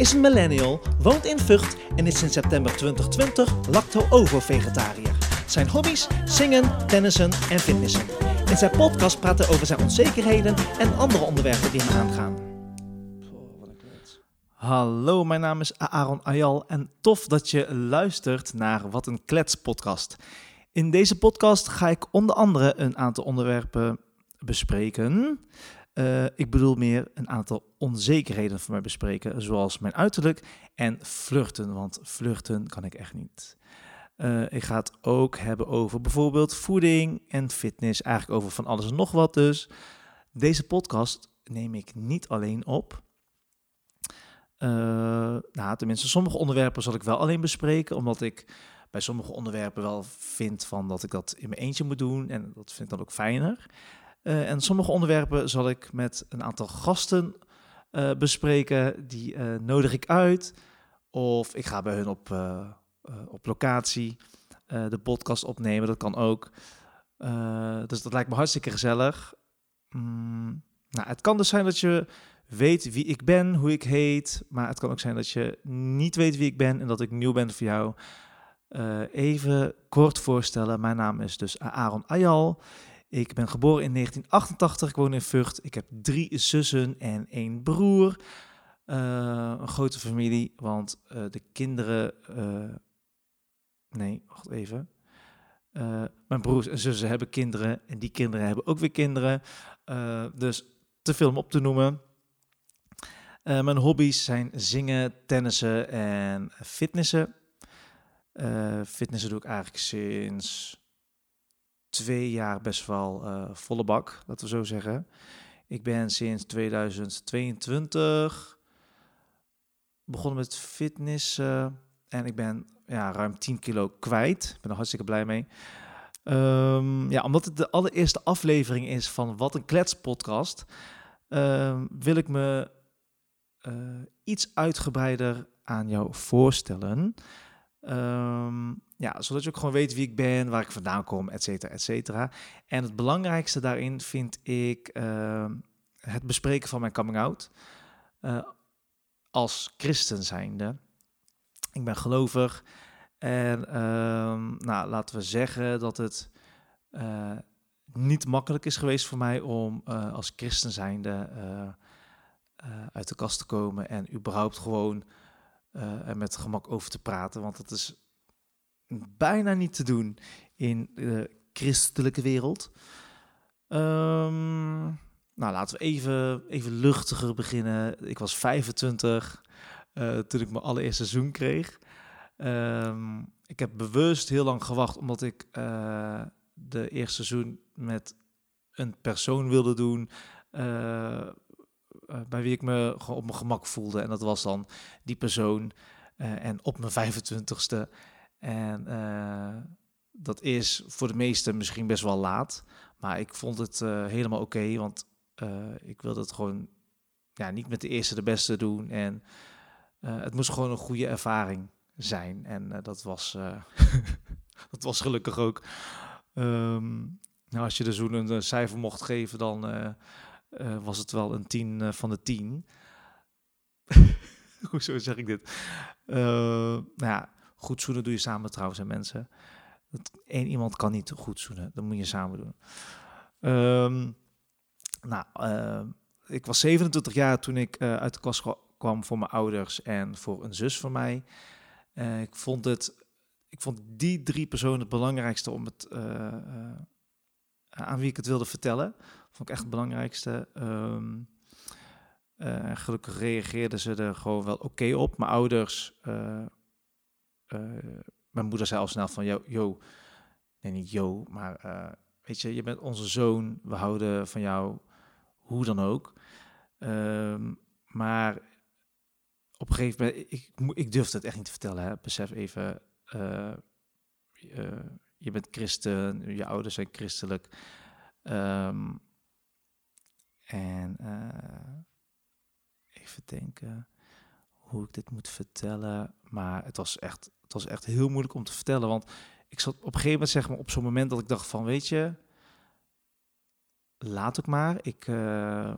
is een millennial, woont in Vught en is sinds september 2020 lacto-ovo-vegetariër. Zijn hobby's? Zingen, tennissen en fitnessen. In zijn podcast praat hij over zijn onzekerheden en andere onderwerpen die hem aangaan. Hallo, mijn naam is Aaron Ayal en tof dat je luistert naar Wat een Klets podcast. In deze podcast ga ik onder andere een aantal onderwerpen bespreken. Uh, ik bedoel meer een aantal onzekerheden voor mij bespreken, zoals mijn uiterlijk en flirten, want flirten kan ik echt niet. Uh, ik ga het ook hebben over bijvoorbeeld voeding en fitness, eigenlijk over van alles en nog wat dus. Deze podcast neem ik niet alleen op. Uh, nou, tenminste, sommige onderwerpen zal ik wel alleen bespreken, omdat ik bij sommige onderwerpen wel vind van dat ik dat in mijn eentje moet doen en dat vind ik dan ook fijner. Uh, en sommige onderwerpen zal ik met een aantal gasten uh, bespreken. Die uh, nodig ik uit. Of ik ga bij hun op, op locatie de podcast opnemen. Dat kan ook. dus dat lijkt me hartstikke gezellig. Mm, nou, het kan dus zijn dat je weet wie ik ben, hoe ik heet. Maar het kan ook zijn dat je niet weet wie ik ben en dat ik nieuw ben voor jou. even kort voorstellen. Mijn naam is dus Aaron Ayal. Ik ben geboren in 1988, ik woon in Vught. Ik heb drie zussen en één broer. Uh, een grote familie, want uh, de kinderen... Uh, nee, wacht even. mijn broers en zussen hebben kinderen en die kinderen hebben ook weer kinderen. dus te veel om op te noemen. mijn hobby's zijn zingen, tennissen en fitnessen. fitnessen doe ik eigenlijk sinds twee jaar best wel uh, volle bak, laten we zo zeggen. Ik ben sinds 2022 begonnen met fitness en ik ben ja, ruim 10 kilo kwijt. Ik ben er hartstikke blij mee. Um, ja, omdat het de allereerste aflevering is van Wat een Klets podcast, um, wil ik me uh, iets uitgebreider aan jou voorstellen. Um, ja, zodat je ook gewoon weet wie ik ben, waar ik vandaan kom, et cetera, et cetera. En het belangrijkste daarin vind ik uh, het bespreken van mijn coming out. Uh, als christen zijnde. Ik ben gelovig. En uh, nou, laten we zeggen dat het uh, niet makkelijk is geweest voor mij om uh, als christen zijnde uit de kast te komen en überhaupt gewoon er met gemak over te praten. Want het is bijna niet te doen in de christelijke wereld. Um, nou, laten we even, even luchtiger beginnen. Ik was 25 uh, toen ik mijn allereerste seizoen kreeg. Um, ik heb bewust heel lang gewacht, omdat ik uh, de eerste seizoen met een persoon wilde doen. Uh, bij wie ik me op mijn gemak voelde. En dat was dan die persoon. en op mijn 25ste en uh, dat is voor de meesten misschien best wel laat. Maar ik vond het uh, helemaal oké, want uh, ik wilde het gewoon ja, niet met de eerste de beste doen. En het moest gewoon een goede ervaring zijn. En dat, was, dat was gelukkig ook. Um, nou, als je de zoen een cijfer mocht geven, dan was het wel een 10 van de 10. Hoezo zeg ik dit? nou ja, Goed zoenen doe je samen trouwens, en mensen. Eén iemand kan niet goed zoenen. Dat moet je samen doen. Um, nou, uh, ik was 27 jaar toen ik uh, uit de kast kwam voor mijn ouders en voor een zus van mij. Uh, ik vond het, ik vond die drie personen het belangrijkste om het aan wie ik het wilde vertellen. Vond ik echt het belangrijkste. Um, gelukkig reageerden ze er gewoon wel oké op. Mijn ouders mijn moeder zei al snel van, yo nee niet yo, maar uh, weet je, je bent onze zoon, we houden van jou, hoe dan ook. Um, maar op een gegeven moment, ik, ik durfde het echt niet te vertellen, hè. besef even, uh, je bent christen, je ouders zijn christelijk. Um, en even denken hoe ik dit moet vertellen. Maar het was echt, het was echt heel moeilijk om te vertellen. Want ik zat op een gegeven moment, zeg maar, op zo'n moment dat ik dacht van, weet je, laat ik maar. Ik, uh,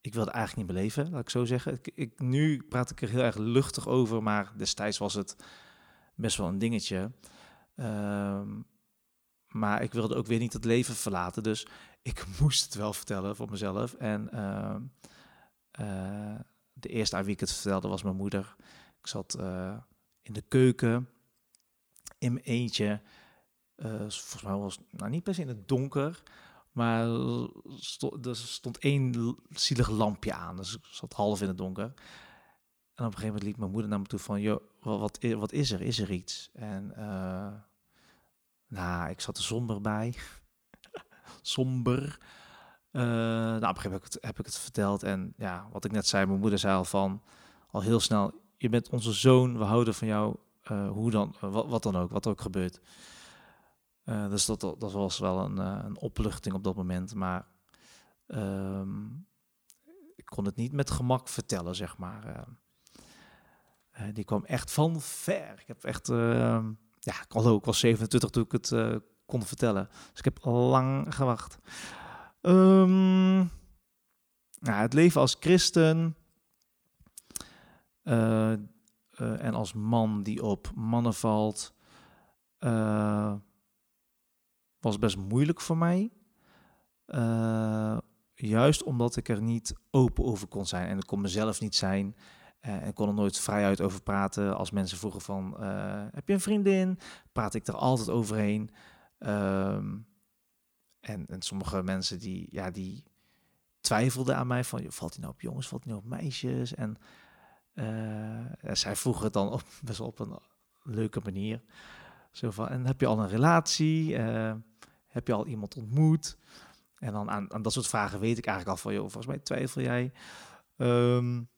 ik wilde eigenlijk niet beleven, laat ik zo zeggen. Ik, ik, nu praat ik er heel erg luchtig over, maar destijds was het best wel een dingetje. Ehm, maar ik wilde ook weer niet het leven verlaten, dus ik moest het wel vertellen voor mezelf. En ehm, eh, de eerste aan wie ik het vertelde was mijn moeder. Ik zat uh, in de keuken in mijn eentje. Uh, volgens mij was nou, niet per se in het donker, maar stond, er stond één zielig lampje aan. Dus ik zat half in het donker. En op een gegeven moment liep mijn moeder naar me toe van, joh, wat, wat is er? Is er iets? En uh, nou, ik zat er somber bij. somber. Uh, nou, op een gegeven moment heb het, heb ik het verteld. En ja, wat ik net zei, mijn moeder zei al van, al heel snel, je bent onze zoon, we houden van jou, uh, hoe dan, wat, wat, dan ook, wat ook gebeurt. Uh, dus dat, dat, was wel een, een opluchting op dat moment. Maar um, ik kon het niet met gemak vertellen, zeg maar. Die kwam echt van ver. Ik heb echt, ehm, ja, ik ook, ik was 27 toen ik het kon vertellen. Dus ik heb lang gewacht. Nou, het leven als christen en als man die op mannen valt was best moeilijk voor mij. Uh, juist omdat ik er niet open over kon zijn. En ik kon mezelf niet zijn. Uh, en kon er nooit vrijuit over praten. Als mensen vroegen van, uh, heb je een vriendin? Praat ik er altijd overheen. Um, en, en sommige mensen die, ja, die twijfelden aan mij van, valt hij nou op jongens, valt hij nou op meisjes? En zij vroegen het dan op, best op een leuke manier. Zo van, en heb je al een relatie? Uh, heb je al iemand ontmoet? En dan aan, dat soort vragen weet ik eigenlijk al van, joh, volgens mij twijfel jij. Um,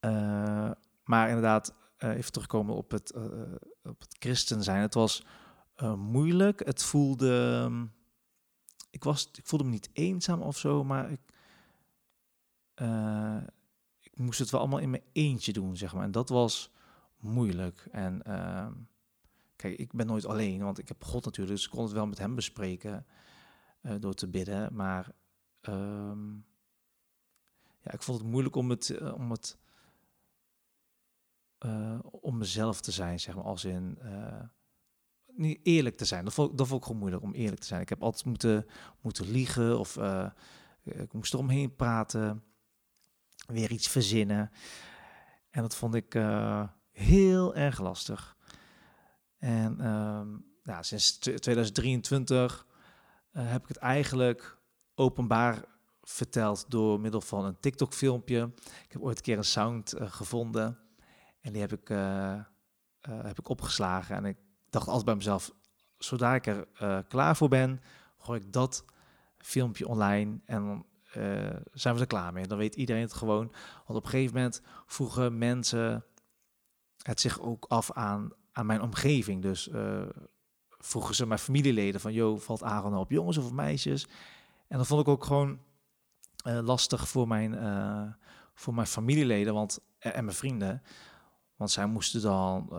uh, maar inderdaad, even terugkomen op het, op het christen zijn. Het was moeilijk. Het voelde, um, ik, was, ik voelde me niet eenzaam of zo, maar ik, ik moest het wel allemaal in mijn eentje doen, zeg maar. En dat was moeilijk. En ehm, Kijk, ik ben nooit alleen, want ik heb God natuurlijk, dus ik kon het wel met hem bespreken uh, door te bidden. Maar um, ja, ik vond het moeilijk om het, uh, om het uh, om mezelf te zijn, zeg maar, als in niet eerlijk te zijn. Dat vond, dat vond ik gewoon moeilijk om eerlijk te zijn. Ik heb altijd moeten, moeten liegen of ik moest eromheen praten, weer iets verzinnen. En dat vond ik heel erg lastig. En ja, sinds 2023 uh, heb ik het eigenlijk openbaar verteld door middel van een TikTok-filmpje. Ik heb ooit een keer een sound uh, gevonden en die heb ik, heb ik opgeslagen. En ik dacht altijd bij mezelf, zodra ik er klaar voor ben, gooi ik dat filmpje online en dan zijn we er klaar mee. Dan weet iedereen het gewoon. Want op een gegeven moment vroegen mensen het zich ook af aan aan mijn omgeving. Dus uh, vroegen ze mijn familieleden van, joh, valt Aaron op jongens of meisjes? En dat vond ik ook gewoon uh, lastig voor mijn, voor mijn familieleden want, en mijn vrienden. Want zij moesten dan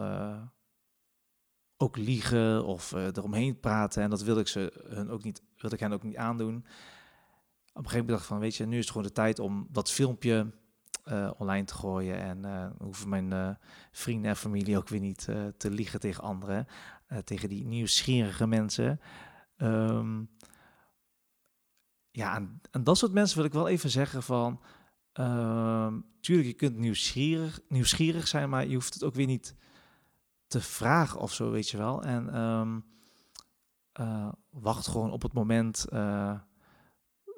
ook liegen of eromheen praten. En dat wilde ik, ze, hun ook niet, wilde ik hen ook niet aandoen. Op een gegeven moment dacht van, weet je, nu is het gewoon de tijd om dat filmpje uh, online te gooien. En uh, hoeven mijn uh, vrienden en familie ook weer niet te liegen tegen anderen. tegen die nieuwsgierige mensen. Um, ja, en, dat soort mensen wil ik wel even zeggen van... Uh, tuurlijk, je kunt nieuwsgierig, nieuwsgierig zijn, maar je hoeft het ook weer niet te vragen of zo, weet je wel. En um, wacht gewoon op het moment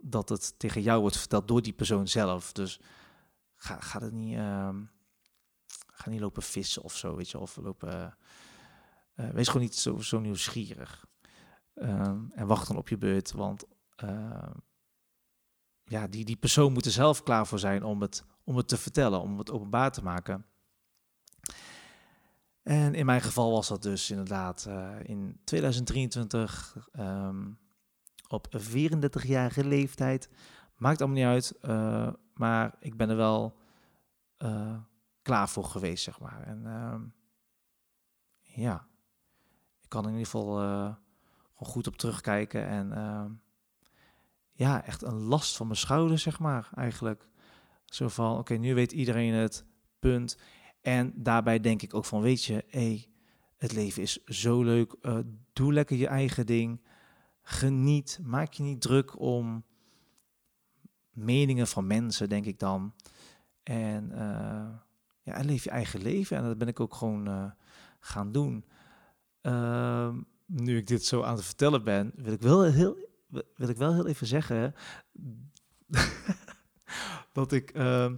dat het tegen jou wordt verteld door die persoon zelf. Dus ga, ga het niet, uh, ga niet lopen vissen of zo, weet je, of lopen, uh, wees gewoon niet zo, zo nieuwsgierig. Um, en wacht dan op je beurt, want uh, ja, die, die persoon moet er zelf klaar voor zijn om het, om het te vertellen, om het openbaar te maken. En in mijn geval was dat dus inderdaad uh, in 2023 um, op 34-jarige leeftijd. Maakt allemaal niet uit. Uh, maar ik ben er wel uh, klaar voor geweest, zeg maar. En uh, ja, ik kan in ieder geval gewoon goed op terugkijken. En ehm, ja, echt een last van mijn schouder, zeg maar, eigenlijk. Zo van, oké, nu weet iedereen het, punt. En daarbij denk ik ook van, weet je, hé, het leven is zo leuk. Doe lekker je eigen ding. Geniet. Maak je niet druk om meningen van mensen, denk ik dan. En, uh, ja, leef je eigen leven. En dat ben ik ook gewoon uh, gaan doen. Ehm, nu ik dit zo aan het vertellen ben, wil ik wel heel, wil ik wel heel even zeggen dat ik ehm,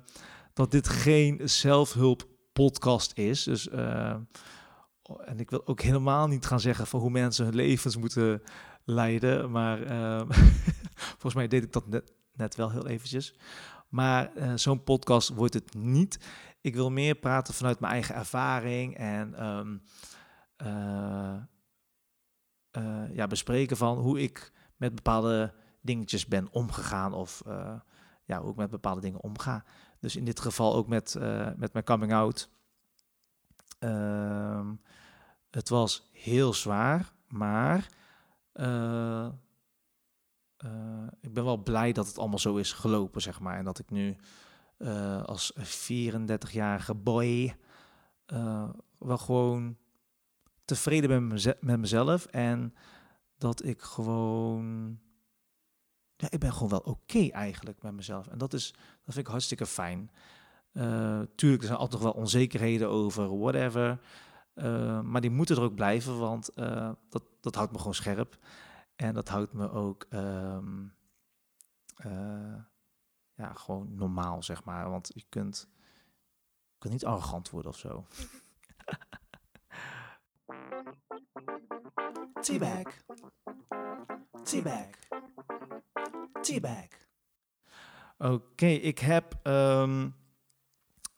dat dit geen zelfhulp podcast is. Dus ehm, en ik wil ook helemaal niet gaan zeggen van hoe mensen hun levens moeten leiden. Maar ehm, volgens mij deed ik dat net, wel heel eventjes. Maar uh, zo'n podcast wordt het niet. Ik wil meer praten vanuit mijn eigen ervaring en uh, uh, ja, bespreken van hoe ik met bepaalde dingetjes ben omgegaan of ja, hoe ik met bepaalde dingen omga. Dus in dit geval ook met, met mijn coming out. Uh, het was heel zwaar, maar uh, uh, ik ben wel blij dat het allemaal zo is gelopen, zeg maar. En dat ik nu uh, als 34-jarige boy wel gewoon tevreden ben met mezelf. En dat ik gewoon. Ja, ik ben gewoon wel oké eigenlijk met mezelf. En dat, is, dat vind ik hartstikke fijn. Tuurlijk, er zijn altijd nog wel onzekerheden over whatever. Maar die moeten er ook blijven, want dat, dat houdt me gewoon scherp. En dat houdt me ook um, ja, gewoon normaal, zeg maar. Want je kunt, je kunt niet arrogant worden of zo. T-bag. T-bag. T-bag. Oké, okay, ik heb um,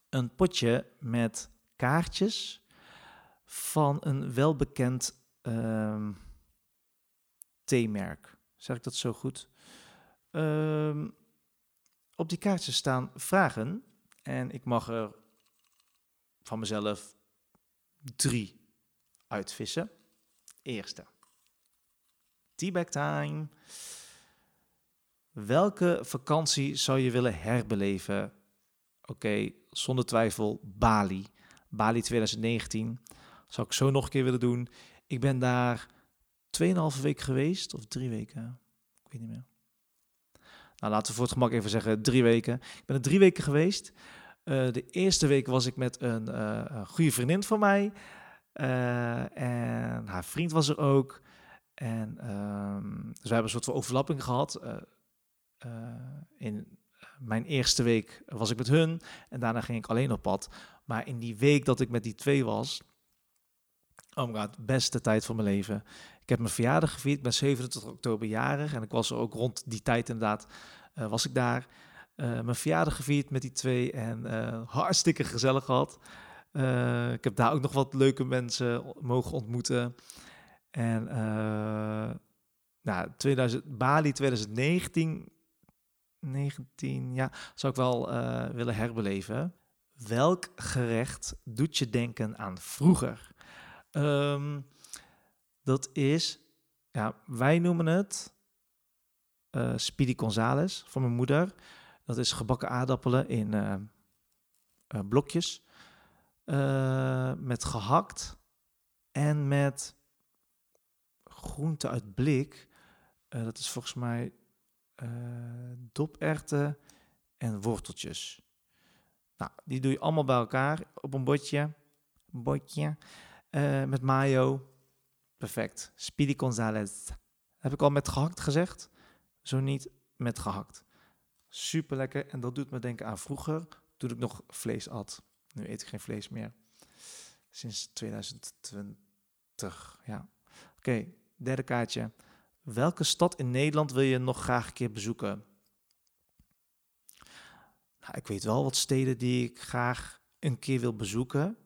een potje met kaartjes van een welbekend um, theemerk. Zeg ik dat zo goed? Um, op die kaartjes staan vragen en ik mag er van mezelf drie uitvissen. Eerste. Teabag time. Welke vakantie zou je willen herbeleven? Oké, zonder twijfel Bali. Bali 2019. Zou ik zo nog een keer willen doen. Ik ben daar 2,5 week geweest, of drie weken. Ik weet niet meer. Nou, laten we voor het gemak even zeggen drie weken. Ik ben er drie weken geweest. Uh, de eerste week was ik met een, een goede vriendin van mij. Uh, en haar vriend was er ook. En um, dus we hebben een soort van overlapping gehad. in mijn eerste week was ik met hun en daarna ging ik alleen op pad. Maar in die week dat ik met die twee was, oh god, beste tijd van mijn leven. Ik heb mijn verjaardag gevierd, ik ben 27 oktober jarig en ik was er ook rond die tijd inderdaad, uh, was ik daar. Uh, mijn verjaardag gevierd met die twee en uh, hartstikke gezellig gehad. ik heb daar ook nog wat leuke mensen mogen ontmoeten. En nou, 2000, Bali 2019 19, ja, zou ik wel willen herbeleven. Welk gerecht doet je denken aan vroeger? Um, dat is, ja, wij noemen het uh, Speedy Gonzales van mijn moeder. Dat is gebakken aardappelen in uh, uh, blokjes. met gehakt en met groente uit blik. dat is volgens mij doperwten en worteltjes. Nou, die doe je allemaal bij elkaar op een bordje. bordje uh, met mayo. Perfect. Speedy Gonzales. Heb ik al met gehakt gezegd? Zo niet met gehakt. Super lekker. En dat doet me denken aan vroeger, toen ik nog vlees at. Nu eet ik geen vlees meer. Sinds 2020. Ja. Oké, derde kaartje. Welke stad in Nederland wil je nog graag een keer bezoeken? Nou, ik weet wel wat steden die ik graag een keer wil bezoeken.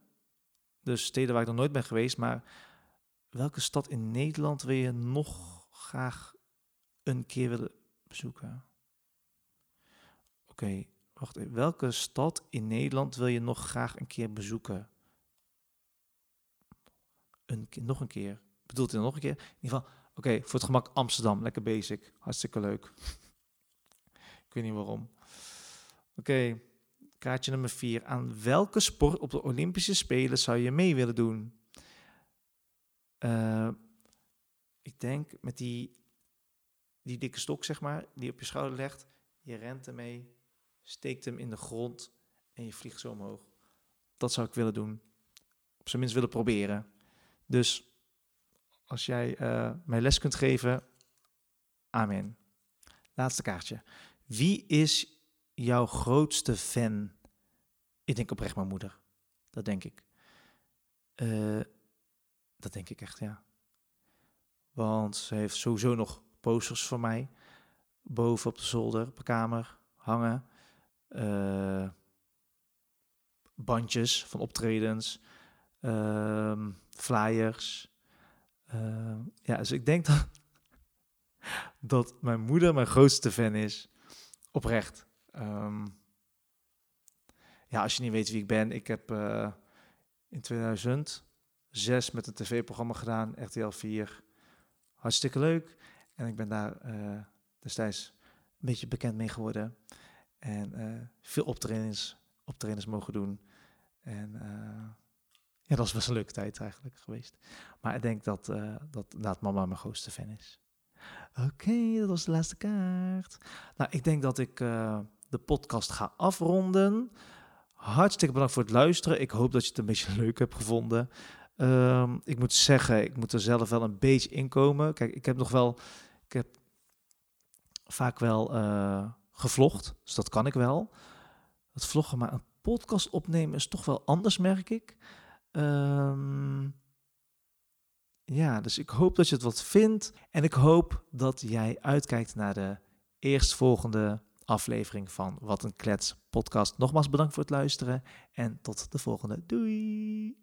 Dus steden waar ik nog nooit ben geweest. Maar welke stad in Nederland wil je nog graag een keer willen bezoeken? Oké, wacht even. Welke stad in Nederland wil je nog graag een keer bezoeken? Een, nog een keer. Bedoelt u nog een keer? In ieder geval Oké, voor het gemak Amsterdam, lekker basic, hartstikke leuk. Ik weet niet waarom. Oké, kaartje nummer 4. Aan welke sport op de Olympische Spelen zou je mee willen doen? Uh, ik denk met die, die dikke stok, zeg maar, die op je schouder legt. Je rent ermee, steekt hem in de grond en je vliegt zo omhoog. Dat zou ik willen doen. Op zijn minst willen proberen. Dus als jij uh, mij les kunt geven, amen. Laatste kaartje. Wie is jouw grootste fan? Ik denk oprecht mijn moeder. Dat denk ik. Uh, dat denk ik echt, ja. Want ze heeft sowieso nog posters van mij boven op de zolder, op de kamer hangen. Uh, bandjes van optredens, uh, flyers. Uh, ja, dus ik denk dat, dat mijn moeder mijn grootste fan is. Oprecht. Um, ja, als je niet weet wie ik ben, ik heb uh, in 2006 met een tv-programma gedaan, RTL 4 hartstikke leuk. En ik ben daar uh, destijds een beetje bekend mee geworden. En uh, veel optredens, optredens mogen doen. En ja, dat was een leuke tijd eigenlijk geweest. Maar ik denk dat, dat, dat mama mijn grootste fan is. Oké, dat was de laatste kaart. Nou, ik denk dat ik de podcast ga afronden. Hartstikke bedankt voor het luisteren. Ik hoop dat je het een beetje leuk hebt gevonden. Um, ik moet zeggen, ik moet er zelf wel een beetje inkomen. Kijk, ik heb nog wel, ik heb vaak wel uh, gevlogd, dus dat kan ik wel. Het vloggen, maar een podcast opnemen is toch wel anders, merk ik. Um, ja, dus ik hoop dat je het wat vindt. En ik hoop dat jij uitkijkt naar de eerstvolgende aflevering van Wat een Klets podcast. Nogmaals bedankt voor het luisteren en tot de volgende. Doei!